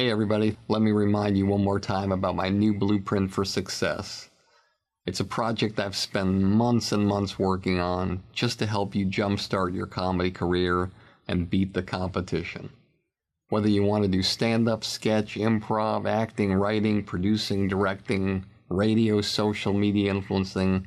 Hey, everybody, let me remind you one more time about my new blueprint for success. It's a project I've spent months and months working on just to help you jumpstart your comedy career and beat the competition. Whether you want to do stand up, sketch, improv, acting, writing, producing, directing, radio, social media influencing,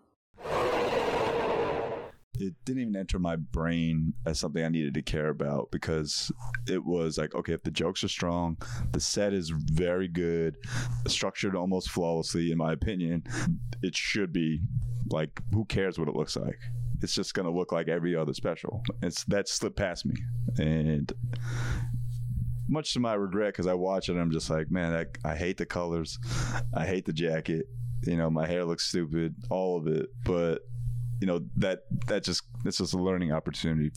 It didn't even enter my brain as something I needed to care about because it was like, okay, if the jokes are strong, the set is very good, structured almost flawlessly, in my opinion, it should be like, who cares what it looks like? It's just going to look like every other special. It's that slipped past me. And much to my regret because I watch it I'm just like, man, I, I hate the colors. I hate the jacket. You know, my hair looks stupid, all of it. But, you know, that that just it's just a learning opportunity.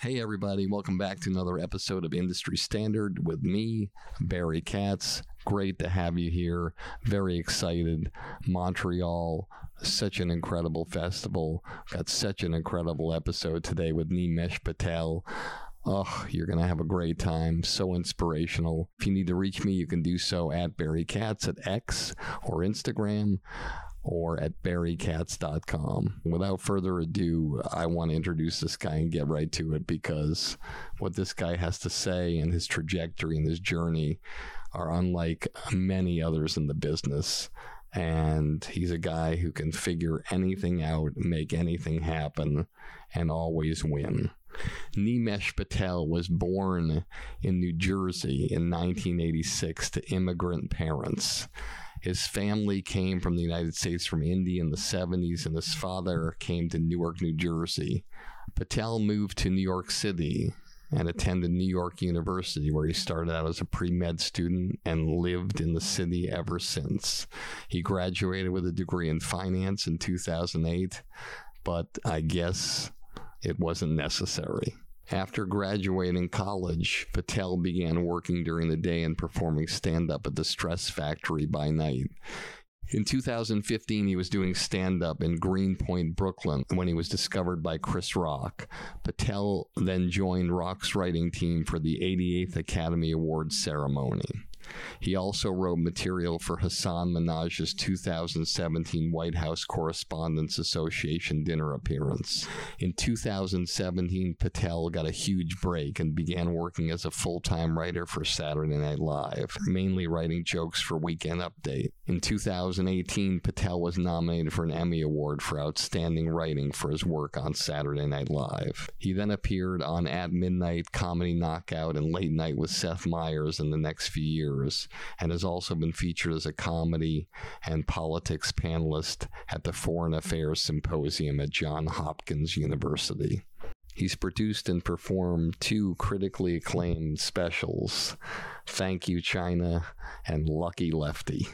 Hey, everybody, welcome back to another episode of Industry Standard with me, Barry Katz. Great to have you here. Very excited. Montreal, such an incredible festival. Got such an incredible episode today with Nimesh Patel. Oh, you're going to have a great time. So inspirational. If you need to reach me, you can do so at Barry Katz at X or Instagram or at barrykatz.com. Without further ado, I want to introduce this guy and get right to it because what this guy has to say and his trajectory and his journey are unlike many others in the business. And he's a guy who can figure anything out, make anything happen, and always win. Nimesh Patel was born in New Jersey in 1986 to immigrant parents. His family came from the United States from India in the 70s, and his father came to Newark, New Jersey. Patel moved to New York City and attended New York University, where he started out as a pre med student and lived in the city ever since. He graduated with a degree in finance in 2008, but I guess it wasn't necessary. After graduating college, Patel began working during the day and performing stand up at the Stress Factory by night. In 2015, he was doing stand up in Greenpoint, Brooklyn, when he was discovered by Chris Rock. Patel then joined Rock's writing team for the 88th Academy Awards ceremony. He also wrote material for Hasan Minhaj's 2017 White House Correspondents Association dinner appearance. In 2017, Patel got a huge break and began working as a full time writer for Saturday Night Live, mainly writing jokes for Weekend Update. In 2018, Patel was nominated for an Emmy Award for Outstanding Writing for his work on Saturday Night Live. He then appeared on At Midnight, Comedy Knockout, and Late Night with Seth Meyers in the next few years, and has also been featured as a comedy and politics panelist at the Foreign Affairs Symposium at Johns Hopkins University. He's produced and performed two critically acclaimed specials Thank You China and Lucky Lefty.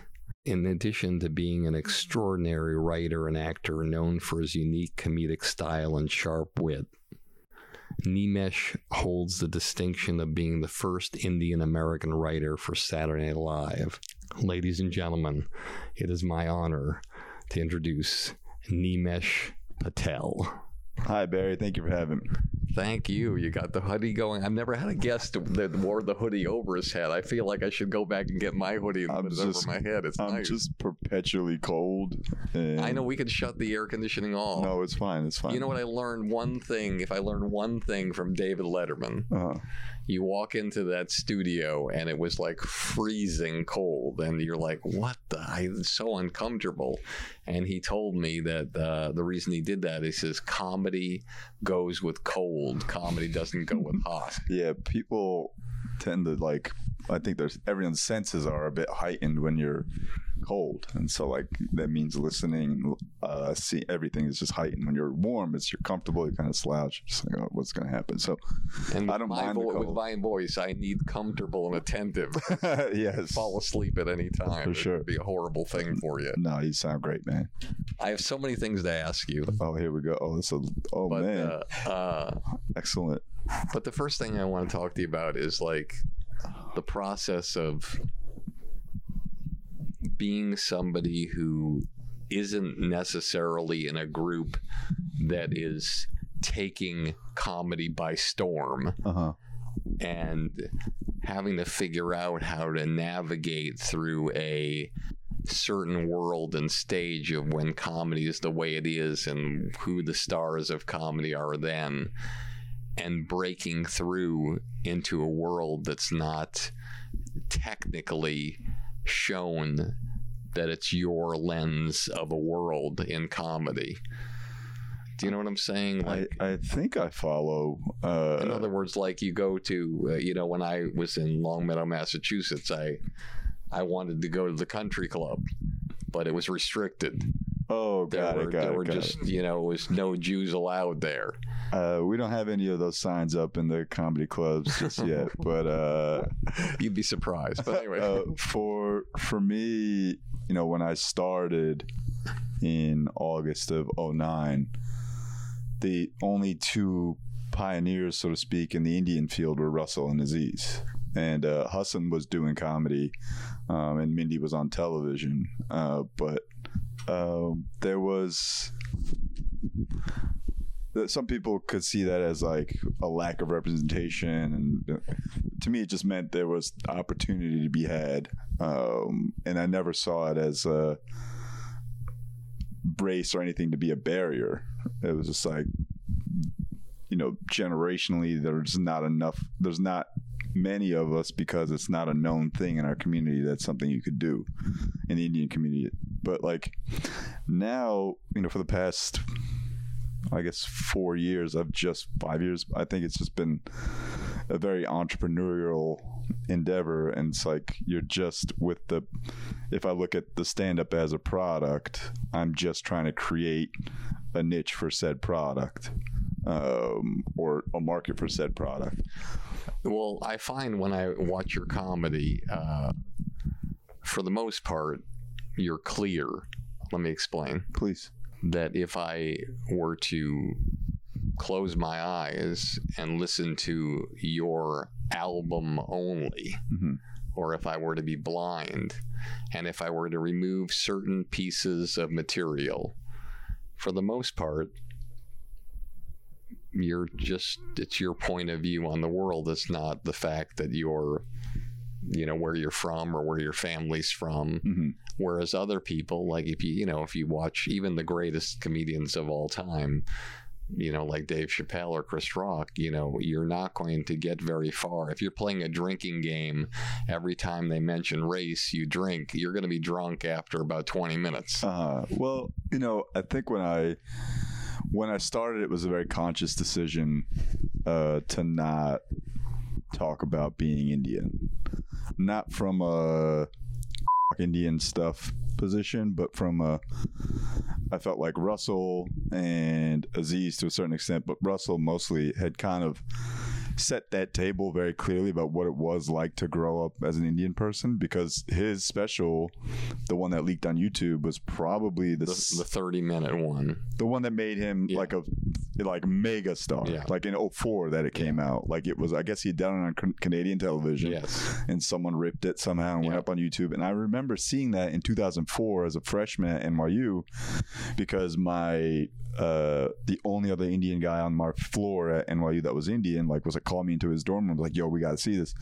In addition to being an mm-hmm. extraordinary writer and actor known for his unique comedic style and sharp wit, Nimesh holds the distinction of being the first Indian American writer for Saturday Night Live. Ladies and gentlemen, it is my honor to introduce Nimesh Patel. Hi, Barry. Thank you for having me. Thank you. You got the hoodie going. I've never had a guest that wore the hoodie over his head. I feel like I should go back and get my hoodie and I'm put it just- over my head. It's I'm nice. just perpetually cold. And I know we can shut the air conditioning off. No, it's fine. It's fine. You know what I learned? One thing. If I learned one thing from David Letterman, Uh, you walk into that studio and it was like freezing cold, and you're like, "What the? I, it's so uncomfortable." And he told me that uh, the reason he did that is his comedy goes with cold. Comedy doesn't go with hot. yeah, people tend to like. I think there's everyone's senses are a bit heightened when you're cold, and so like that means listening, uh, see everything is just heightened. When you're warm, it's you're comfortable, you kind of slouch, just like oh, what's gonna happen. So And I don't my mind the vo- with my voice, I need comfortable and attentive. yes, Fall asleep at any time. For sure. would be a horrible thing for you. no, you sound great, man. I have so many things to ask you. Oh, here we go. Oh, this is oh But man, uh, uh, excellent. but the first thing I want to talk to you about is like the process of being somebody who isn't necessarily in a group that is taking comedy by storm Uh huh. and having to figure out how to navigate through a certain world and stage of when comedy is the way it is and who the stars of comedy are then and breaking through into a world that's not technically shown that it's your lens of a world in comedy. Do you know what I'm saying? I, I think I follow. Uh, in other words, like you go to, uh, you know, when I was in Longmeadow, Massachusetts, I I wanted to go to the country club, but it was restricted. oh, There got were, got there it, were got just, you know, it was no Jews allowed there. Uh, we don't have any of those signs up in the comedy clubs just yet, but uh, You'd be surprised. But anyway, uh, for for me, you know, when I started in August of 09, the only two pioneers, so to speak, in the Indian field were Russell and Aziz. And uh, Hasan was doing comedy, um, and Mindy was on television. Uh, but um there was that some people could see that as like a lack of representation and uh, to me it just meant there was opportunity to be had um, and i never saw it as a brace or anything to be a barrier. It was just like you know generationally there's not enough there's not many of us because it's not a known thing in our community that's something you could do in the indian community. But like now you know for the past I guess four years. I've just five years. I think it's just been a very entrepreneurial endeavor, and it's like you're just with the. If I look at the stand up as a product, I'm just trying to create a niche for said product, um, or a market for said product. well, I find when I watch your comedy, uh, for the most part, you're clear. Let me explain. Please. That if I were to close my eyes and listen to your album only, hmm or if I were to be blind, and if I were to remove certain pieces of material, for the most part, you're just, it's your point of view on the world. It's not the fact that you're, you know, where you're from or where your family's from. hmm Whereas other people, like if you, you know, if you watch even the greatest comedians of all time, you know, like Dave Chappelle or Chris Rock, you know, you're not going to get very far. If you're playing a drinking game, every time they mention race, you drink, you're going to be drunk after about 20 minutes. Uh, well, you know, I think when I when I started, it was a very conscious decision uh, to not talk about being Indian, not from a Indian stuff position, but from a. I felt like Russell and Aziz to a certain extent, but Russell mostly had kind of set that table very clearly about what it was like to grow up as an Indian person because his special, the one that leaked on YouTube, was probably the The, s- the 30 minute one. the one that made him Yeah. like a like mega star. Yeah. Like in 04 that it came out. Like it was, I guess he had done it on Can- Canadian television. Yes. And someone ripped it somehow and went up on YouTube. And I remember seeing that in 2004 as a freshman at NYU because my uh, the only other Indian guy on my floor at NYU that was Indian, like, was like, called me into his dorm room, like, yo, we got to see this.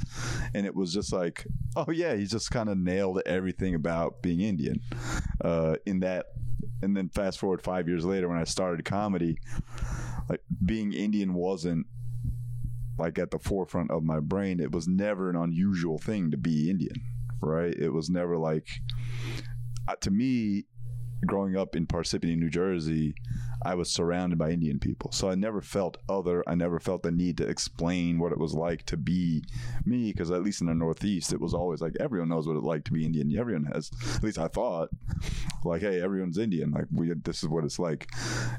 And it was just like, oh, yeah, he just kind of nailed everything about being Indian uh, in that. And then fast forward five years later when I started comedy, like, being Indian wasn't like at the forefront of my brain. It was never an unusual thing to be Indian, right? It was never like, uh, to me, growing up in Parsippany, New Jersey, I was surrounded by Indian people. So I never felt other. I never felt the need to explain what it was like to be me, because at least in the Northeast, it was always like everyone knows what it's like to be Indian. Everyone has, at least I thought, like, hey, everyone's Indian. Like, we, this is what it's like.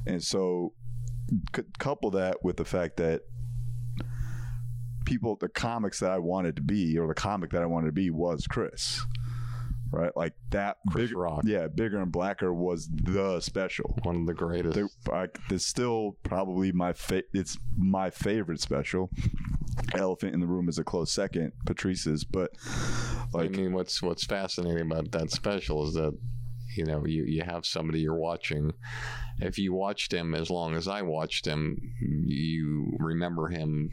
And so, c- couple that with the fact that people, the comics that I wanted to be, or the comic that I wanted to be, was Chris. Right, like that. Chris big- Rock. yeah, bigger and blacker was the special. One of the greatest. I, it's still probably my fa- it's my favorite special. Elephant in the Room is a close second, Patrice's, but I mean, what's what's fascinating about that special is that you know you you have somebody you're watching. If you watched him as long as I watched him, you remember him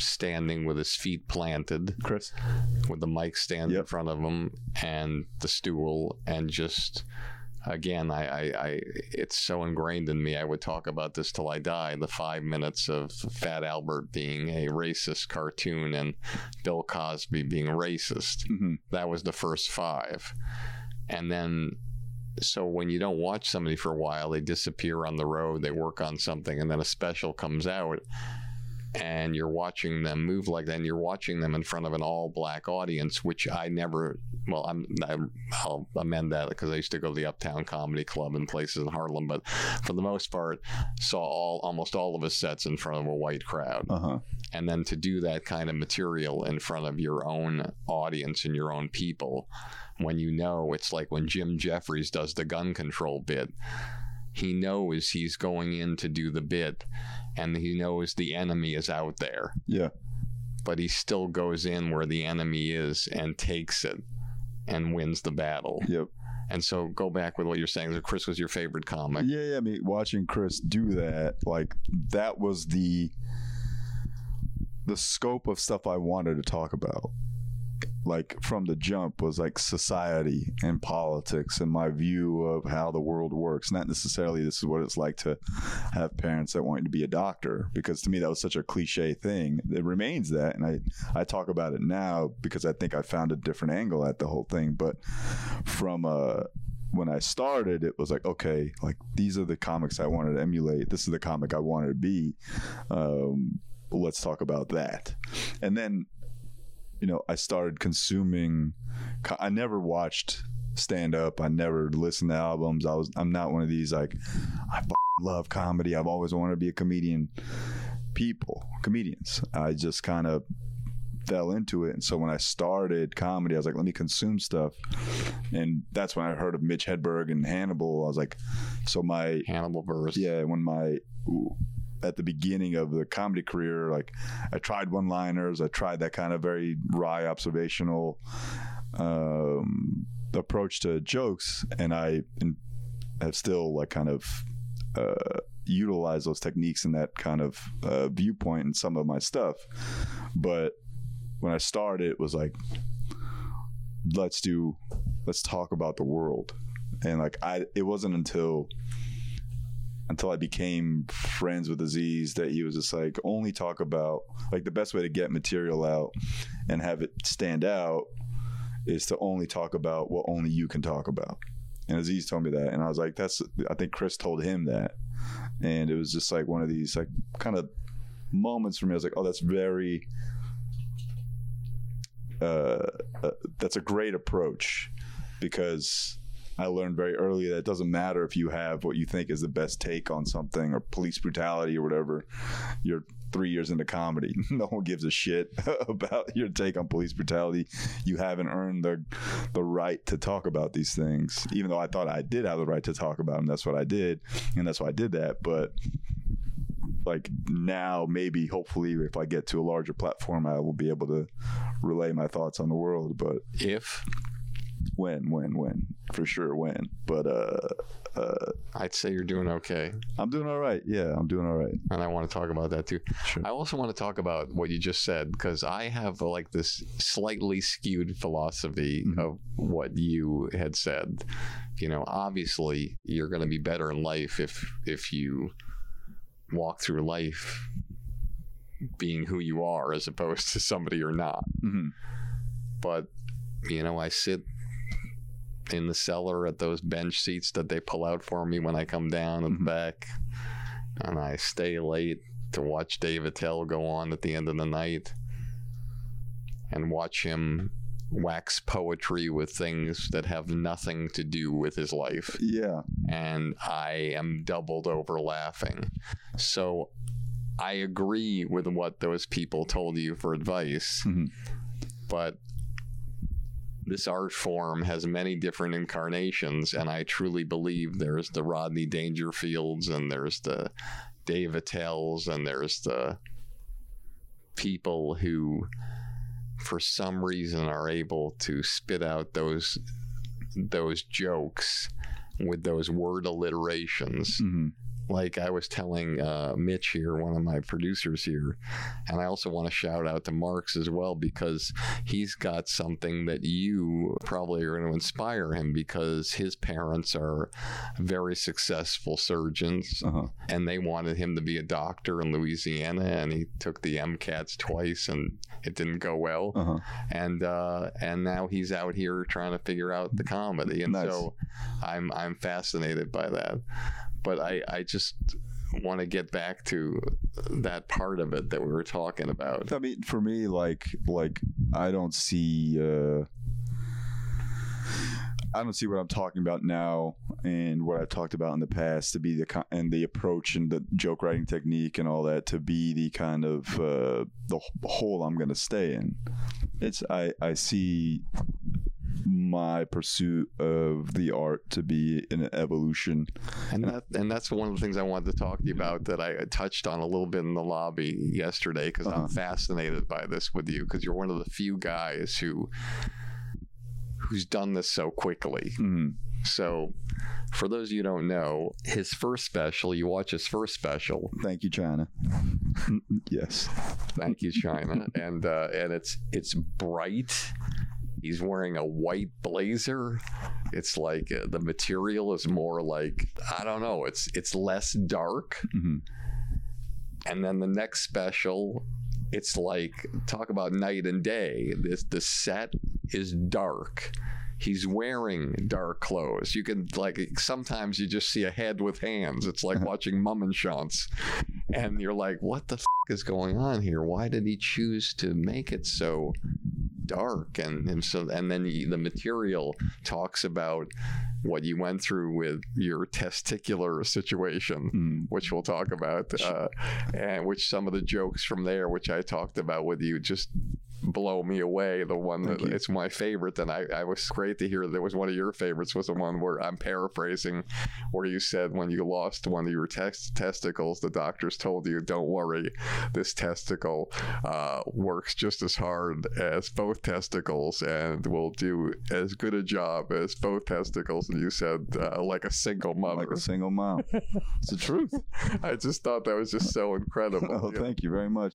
standing with his feet planted, Chris, with the mic stand in front of him and the stool, and just again, I, I, I it's so ingrained in me. I would talk about this till I die. The five minutes of Fat Albert being a racist cartoon and Bill Cosby being racist Mhm. that was the first five. And then, so when you don't watch somebody for a while, they disappear on the road, they work on something, and then a special comes out, and you're watching them move like that, and you're watching them in front of an all black audience, which I never, well, I'm, I'll amend that because I used to go to the Uptown Comedy Club and places in Harlem, but for the most part, saw all almost all of his sets in front of a white crowd. Uh huh, and then to do that kind of material in front of your own audience and your own people when you know it's like when Jim Jeffries does the gun control bit he knows he's going in to do the bit and he knows the enemy is out there. Yeah, but he still goes in where the enemy is and takes it and wins the battle. Yep, and so go back with what you're saying. That Chris was your favorite comic. Yeah, yeah. I mean, watching Chris do that, like that was the the scope of stuff I wanted to talk about. Like from the jump was like society and politics and my view of how the world works. Not necessarily this is what it's like to have parents that want you to be a doctor, because to me that was such a cliche thing. It remains that, and I I talk about it now because I think I found a different angle at the whole thing. But from uh when I started, it was like, okay, like these are the comics I wanted to emulate. This is the comic I wanted to be. Um, let's talk about that. And then, you know, I started consuming. I never watched stand up. I never listened to albums. I was. I'm not one of these like, I love comedy. I've always wanted to be a comedian. People, comedians. I just kind of fell into it. And so when I started comedy, I was like, let me consume stuff. And that's when I heard of Mitch Hedberg and Hannibal. I was like, so my Hannibal Buress yeah, when my at the beginning of the comedy career, like I tried one liners, I tried that kind of very wry observational um, approach to jokes, and I have still like kind of uh, utilized those techniques and that kind of uh, viewpoint in some of my stuff. But when I started, it was like, let's do, let's talk about the world, and like I, it wasn't until until I became friends with Aziz that he was just like only talk about like the best way to get material out and have it stand out is to only talk about what only you can talk about. And Aziz told me that and I was like that's I think Chris told him that. And it was just like one of these like kind of moments for me I was like oh that's very uh, uh that's a great approach because I learned very early that it doesn't matter if you have what you think is the best take on something or police brutality or whatever. You're three years into comedy. No one gives a shit about your take on police brutality. You haven't earned the the right to talk about these things. Even though I thought I did have the right to talk about them, that's what I did, and that's why I did that. But like now maybe hopefully if I get to a larger platform I will be able to relay my thoughts on the world but If when when when for sure when but uh uh I'd say you're doing okay, I'm doing all right yeah I'm doing all right and I want to talk about that too. sure I also want to talk about what you just said because I have like this slightly skewed philosophy Mhm. of what you had said. You know, obviously you're going to be better in life if if you walk through life being who you are as opposed to somebody you're not. hmm But you know, I sit in the cellar at those bench seats that they pull out for me when I come down and Mhm. back, and I stay late to watch Dave Attell go on at the end of the night and watch him wax poetry with things that have nothing to do with his life. yeah And I am doubled over laughing. So I agree with what those people told you for advice, Mhm. but this art form has many different incarnations, and I truly believe there's the Rodney Dangerfields, and there's the Dave Attells, and there's the people who, for some reason, are able to spit out those those jokes with those word alliterations. Hmm like I was telling uh, Mitch here, one of my producers here, and I also want to shout out to Marks as well because he's got something that you probably are going to inspire him because his parents are very successful surgeons uh-huh and they wanted him to be a doctor in Louisiana and he took the MCATs twice and it didn't go well uh-huh and uh, and now he's out here trying to figure out the comedy, and Nice. so I'm I'm fascinated by that. But I I just want to get back to that part of it that we were talking about. I mean, for me, like, like I don't see, uh, I don't see what I'm talking about now and what I've talked about in the past to be the and the approach and the joke writing technique and all that to be the kind of uh, the hole I'm going to stay in. It's I I see my pursuit of the art to be an evolution. And that and that's one of the things I wanted to talk to you about that I touched on a little bit in the lobby yesterday because Uh-huh. I'm fascinated by this with you because you're one of the few guys who who's done this so quickly. Mm. So, for those of you who don't know, his first special, you watch his first special. Thank you, China. yes. Thank you, China, and uh, and it's it's bright. He's wearing a white blazer. It's like uh, the material is more like I don't know. It's it's less dark. hmm And then the next special, it's like talk about night and day. This the set is dark. He's wearing dark clothes. You can like sometimes you just see a head with hands. It's like watching Mummenschanz, and you're like, "What the f- is going on here? Why did he choose to make it so dark?" And and so and then he, the material talks about what you went through with your testicular situation Mm. which we'll talk about, uh, and which some of the jokes from there, which I talked about with you, just blow me away. The one that it's my favorite, and I, I was great to hear that was one of your favorites. Was the one where I'm paraphrasing, where you said when you lost one of your test testicles, the doctors told you, "Don't worry, this testicle uh, works just as hard as both testicles, and will do as good a job as both testicles." And you said, uh, "Like a single mother." Like a single mom. it's the truth. I just thought that was just so incredible. Oh, thank you very much.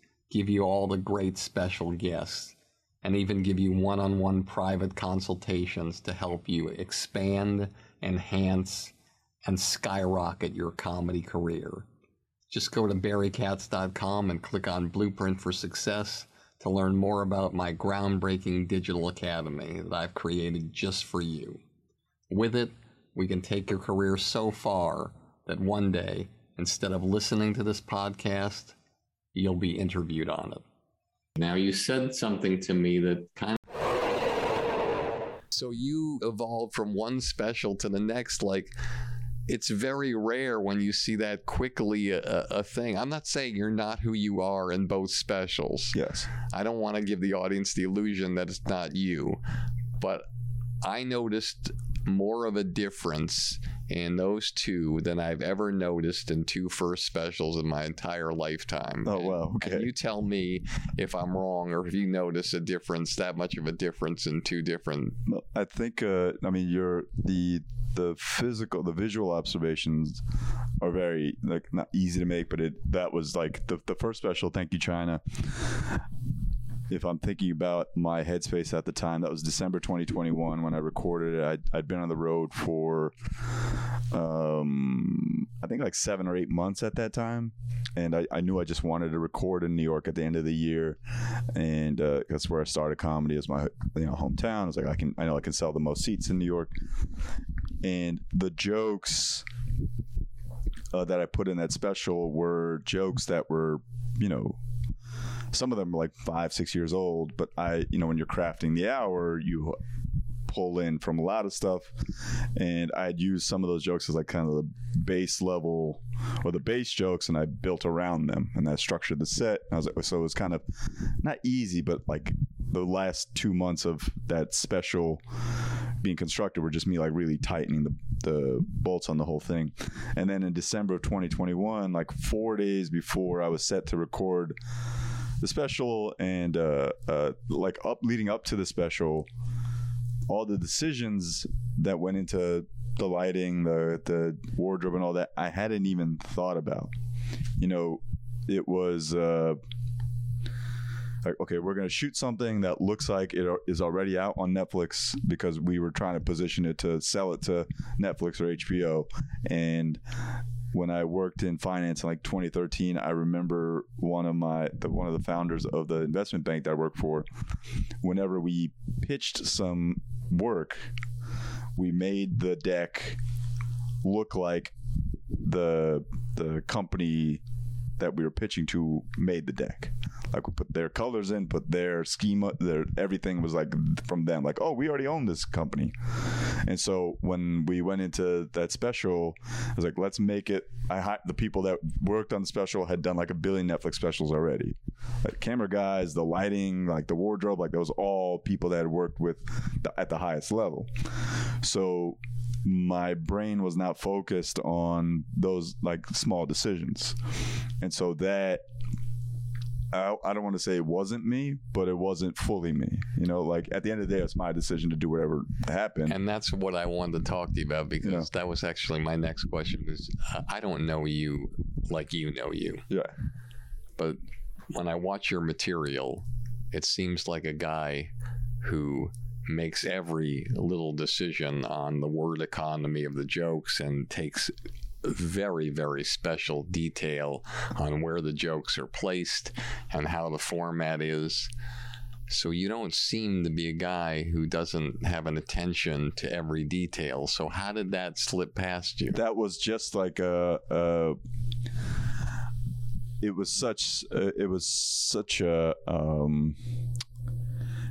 give you all the great special guests, and even give you one on one private consultations to help you expand, enhance, and skyrocket your comedy career. Just go to barrykatz.com and click on Blueprint for Success to learn more about my groundbreaking digital academy that I've created just for you. With it, we can take your career so far that one day, Instead of listening to this podcast, you'll be interviewed on it. Now, you said something to me that kind of. So you evolved from one special to the next. Like, it's very rare when you see that quickly a, a thing. I'm not saying you're not who you are in both specials. Yes. I don't want to give the audience the illusion that it's not you, but I noticed more of a difference in those two than I've ever noticed in two first specials in my entire lifetime. Oh And- wow. and Okay. you tell me if I'm wrong or if you notice a difference, that much of a difference in two different. No, I think. Uh, I mean, you're the the physical, the visual observations are very like not easy to make, but it that was like the the first special. Thank you, China. If I'm thinking about my headspace at the time, that was December 2021 when I recorded it. I'd, I'd been on the road for, um, I think like seven or eight months at that time, and I, I knew I just wanted to record in New York at the end of the year, and uh, that's where I started comedy as my you know hometown. I was like, I can I know I can sell the most seats in New York, and the jokes uh, that I put in that special were jokes that were you know some of them are like five six years old, but I you know when you're crafting the hour you pull in from a lot of stuff and I'd use some of those jokes as like kind of the base level or the base jokes and I built around them and I structured the set. I was like, so it was kind of not easy, but like the last two months of that special being constructed were just me like really tightening the, the bolts on the whole thing. And then in December of 2021, like four days before I was set to record the special and uh, uh, like up leading up to the special, all the decisions that went into the lighting, the the wardrobe, and all that, I hadn't even thought about. You know, it was uh, like, okay, we're going to shoot something that looks like it is already out on Netflix because we were trying to position it to sell it to Netflix or HBO. And when I worked in finance in like 2013, I remember one of my the, one of the founders of the investment bank that I worked for. Whenever we pitched some work, we made the deck look like the the company that we were pitching to made the deck. Like we put their colors in, put their schema, their everything was like from them. Like, oh, we already own this company. And so when we went into that special, I was like, let's make it. I the people that worked on the special had done like a billion Netflix specials already. Like camera guys, the lighting, like the wardrobe, like those all people that had worked with the, at the highest level. So my brain was not focused on those like small decisions, and so that I, I don't want to say it wasn't me, but it wasn't fully me. You know, like at the end of the day, it's my decision to do whatever happened. And that's what I wanted to talk to you about because Yeah. that was actually my next question. Is I don't know you like you know you, yeah, but when I watch your material, it seems like a guy who makes every little decision on the word economy of the jokes and takes very very special detail on where the jokes are placed and how the format is so you don't seem to be a guy who doesn't have an attention to every detail so how did that slip past you that was just like a. a it was such. Uh, it was such a. Um,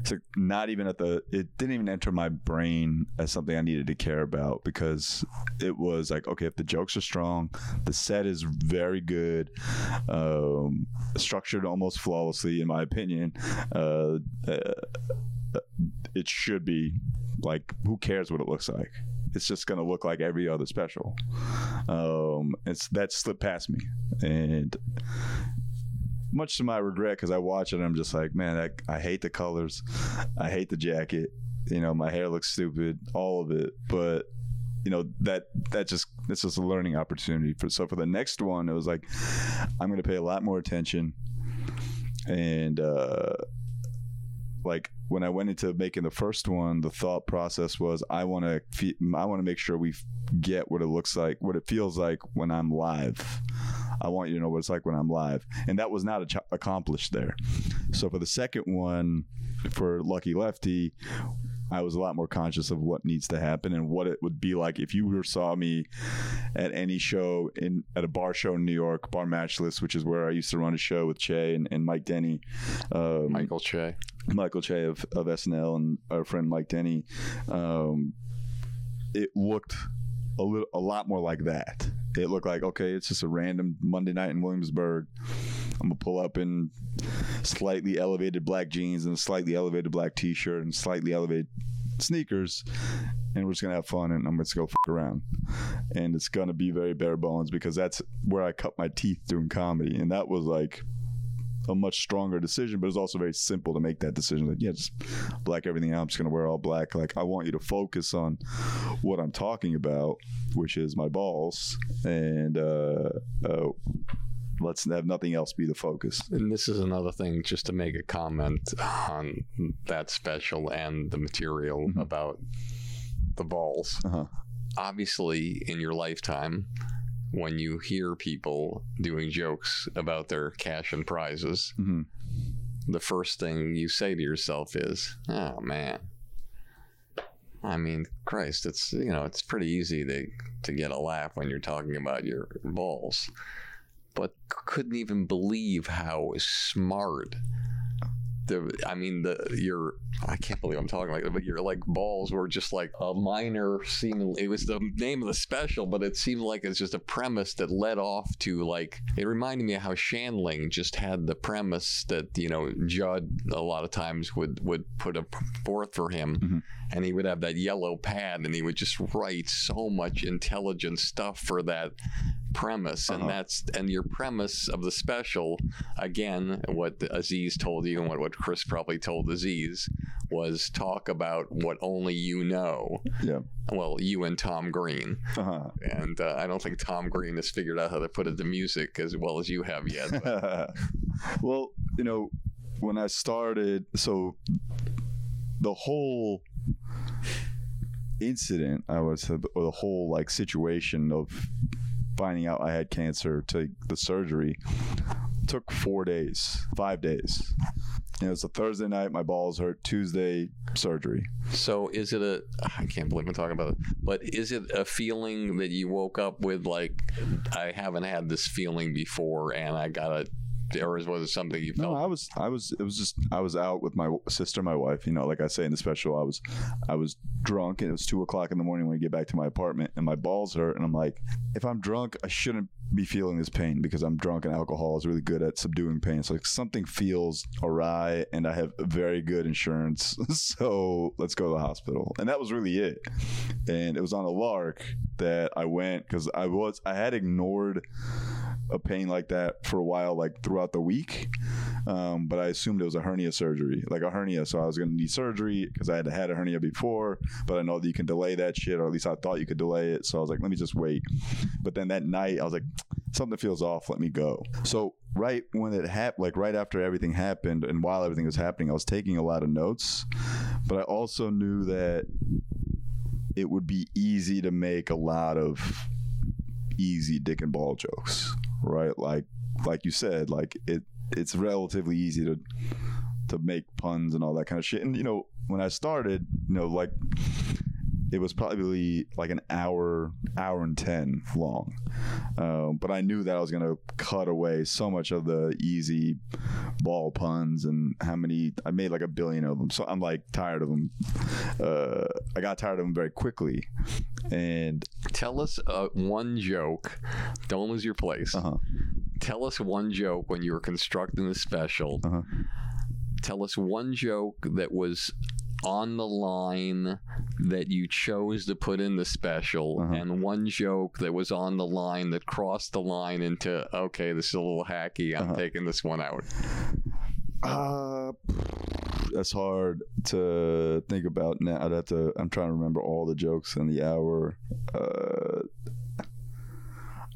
like not even at the. It didn't even enter my brain as something I needed to care about because it was like, okay, if the jokes are strong, the set is very good, um, structured almost flawlessly, in my opinion. Uh, uh, it should be like, who cares what it looks like? It's just going to look like every other special. Um, it's that slipped past me, and much to my regret, because I watch it, and I'm just like, man, I, I hate the colors, I hate the jacket. You know, my hair looks stupid, all of it. But you know that that just it's just a learning opportunity for. So for the next one, it was like, I'm going to pay a lot more attention, and uh, like when I went into making the first one, the thought process was I want to I want to make sure we get what it looks like, what it feels like when I'm live. I want you to know what it's like when I'm live, and that was not accomplished there. So for the second one, for Lucky Lefty, I was a lot more conscious of what needs to happen and what it would be like if you were saw me at any show in at a bar show in New York, Bar Matchless, which is where I used to run a show with Che and, and Mike Denny. Um, Michael Che. Michael Che of, of SNL and our friend Mike Denny. Um, it looked a little, a lot more like that. It looked like okay, it's just a random Monday night in Williamsburg. I'm gonna pull up in slightly elevated black jeans and a slightly elevated black T-shirt and slightly elevated sneakers, and we're just gonna have fun and I'm gonna go fuck around. And it's gonna be very bare bones because that's where I cut my teeth doing comedy, and that was like a much stronger decision, but it's also very simple to make that decision. Like, yeah, just black everything out. I'm just gonna wear all black. Like, I want you to focus on what I'm talking about, which is my balls, and uh, uh, let's have nothing else be the focus. And this is another thing, just to make a comment on that special and the material Mhm. about the balls. Uh-huh. Obviously, in your lifetime, when you hear people doing jokes about their cash and prizes, Mhm. the first thing you say to yourself is, "Oh man." I mean, Christ, it's you know, it's pretty easy to to get a laugh when you're talking about your balls. But couldn't even believe how smart the I mean the your I can't believe I'm talking like that, but your like balls were just like a minor seemingly it was the name of the special, but it seemed like it's just a premise that led off to like it reminded me of how Shandling just had the premise that, you know, Judd a lot of times would would put a forth for him Mhm. and he would have that yellow pad and he would just write so much intelligent stuff for that premise and Uh-huh. that's and your premise of the special again what aziz told you and what, what chris probably told aziz was talk about what only you know Yeah. well you and tom green Uh-huh. and uh, i don't think tom green has figured out how to put it to music as well as you have yet well, you know, when I started, so the whole incident, I would say, or the whole like situation of finding out I had cancer to the surgery took four days, five days. Know, it's a Thursday night, my balls hurt. Tuesday, surgery. so is it a i can't believe i'm talking about it but is it a feeling that you woke up with like i haven't had this feeling before and i gotta or was it something you felt No, I was, I was, it was just, I was out with my sister, my wife. You know, like I say in the special, I was, I was drunk, and it was two o'clock in the morning when I get back to my apartment, and my balls hurt, and I'm like, if I'm drunk, I shouldn't be feeling this pain because I'm drunk, and alcohol is really good at subduing pain. So like something feels awry, and I have very good insurance, so let's go to the hospital, and that was really it. And it was on a lark that I went because I was, I had ignored a pain like that for a while, like throughout the week. Um, but I assumed it was a hernia surgery, like a hernia. So I was going to need surgery because I had had a hernia before, but I know that you can delay that shit, or at least I thought you could delay it. So I was like, let me just wait. But then that night, I was like, something feels off. Let me go. So right when it happened, like right after everything happened, and while everything was happening, I was taking a lot of notes. But I also knew that it would be easy to make a lot of easy dick and ball jokes, right? Like like you said, like it it's relatively easy to to make puns and all that kind of shit. And you know, when I started, you know, like it was probably like an hour, hour and ten long. Um, but I knew that I was gonna cut away so much of the easy ball puns and how many I made like a billion of them. So I'm like tired of them. Uh, I got tired of them very quickly, and tell us uh, one joke don't lose your place uh huh. tell us one joke when you were constructing the special Uh-huh. tell us one joke that was on the line that you chose to put in the special Uh-huh. and one joke that was on the line that crossed the line into okay this is a little hacky i'm Uh-huh. taking this one out Uh, that's hard to think about now. I'd have to. I'm trying to remember all the jokes in the hour. Uh,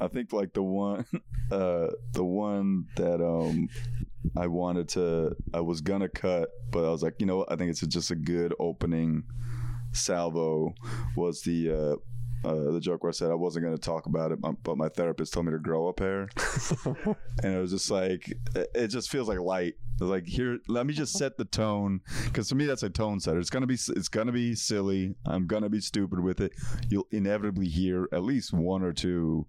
I think like the one, uh, the one that um, I wanted to. I was gonna cut, but I was like, you know, what? I think it's just a good opening salvo. Was the uh, uh, the joke where I said I wasn't going to talk about it, but my therapist told me to grow up hair, and it was just like it just feels like light. Like here, let me just set the tone because to me that's a tone setter. It's gonna be it's gonna be silly. I'm gonna be stupid with it. You'll inevitably hear at least one or two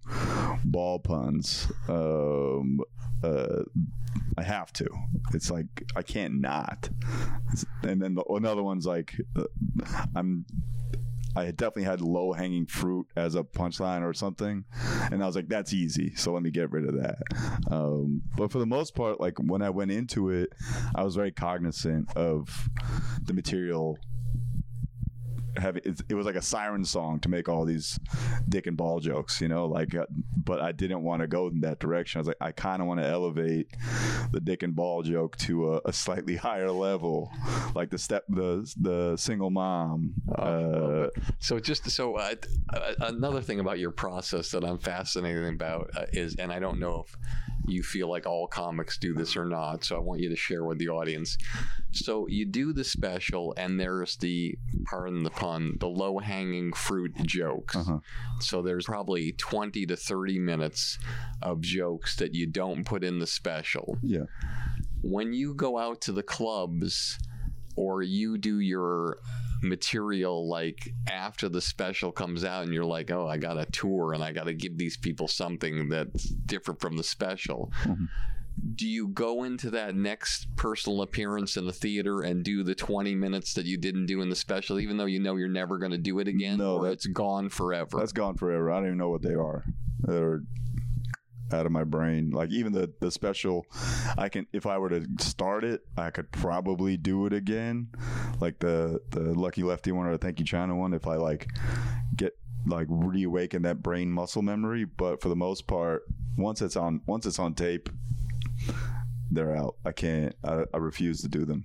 ball puns. Um, uh, I have to. It's like I can't not. And then the, another one's like uh, I'm I definitely had low hanging fruit as a punchline or something, and I was like, "That's easy." So let me get rid of that. Um, but for the most part, like when I went into it, I was very cognizant of the material having it, it, was like a siren song to make all these dick and ball jokes, you know, like, uh, but I didn't want to go in that direction. I was like, I kind of want to elevate the dick and ball joke to a, a, slightly higher level, like the step, the the single mom. Oh, uh, so just so uh, uh, another thing about your process that I'm fascinated about uh, is, and I don't know if you feel like all comics do this or not. So I want you to share with the audience. So you do the special, and there's the pardon the pun, the low hanging fruit jokes. Uh-huh. So there's probably 20 to 30 minutes of jokes that you don't put in the special. Yeah. When you go out to the clubs or you do your material like after the special comes out and you're like, oh, I got a tour and I got to give these people something that's different from the special. Mm-hmm. Do you go into that next personal appearance in the theater and do the 20 minutes that you didn't do in the special, even though you know you're never going to do it again? No, or it's gone forever? That's gone forever. I don't even know what they are. They're out of my brain. Like even the the special, I can if I were to start it, I could probably do it again. Like the the Lucky Lefty one or the Thank You China one. If I like get like reawaken that brain muscle memory, but for the most part, once it's on once it's on tape, they're out. I can't. I, I refuse to do them.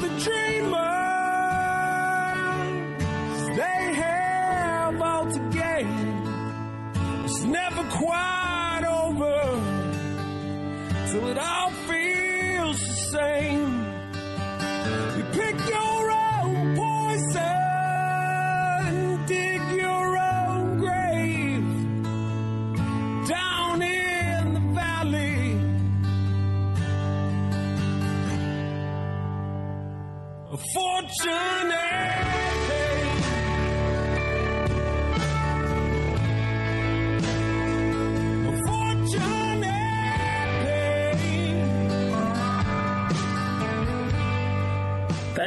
the dreamers. They have all to gain. It's never quite over till it all feels the same.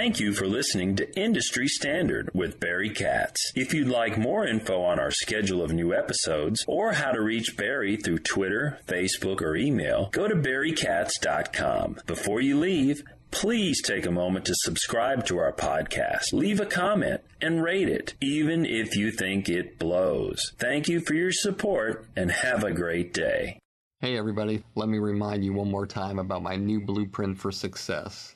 Thank you for listening to Industry Standard with Barry Katz. If you'd like more info on our schedule of new episodes or how to reach Barry through Twitter, Facebook, or email, go to barrykatz.com. Before you leave, please take a moment to subscribe to our podcast, leave a comment, and rate it, even if you think it blows. Thank you for your support and have a great day. Hey, everybody, let me remind you one more time about my new blueprint for success.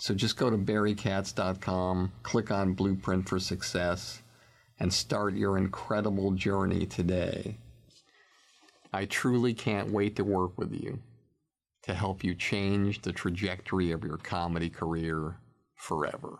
So just go to barrykatz.com, click on Blueprint for Success, and start your incredible journey today. I truly can't wait to work with you to help you change the trajectory of your comedy career forever.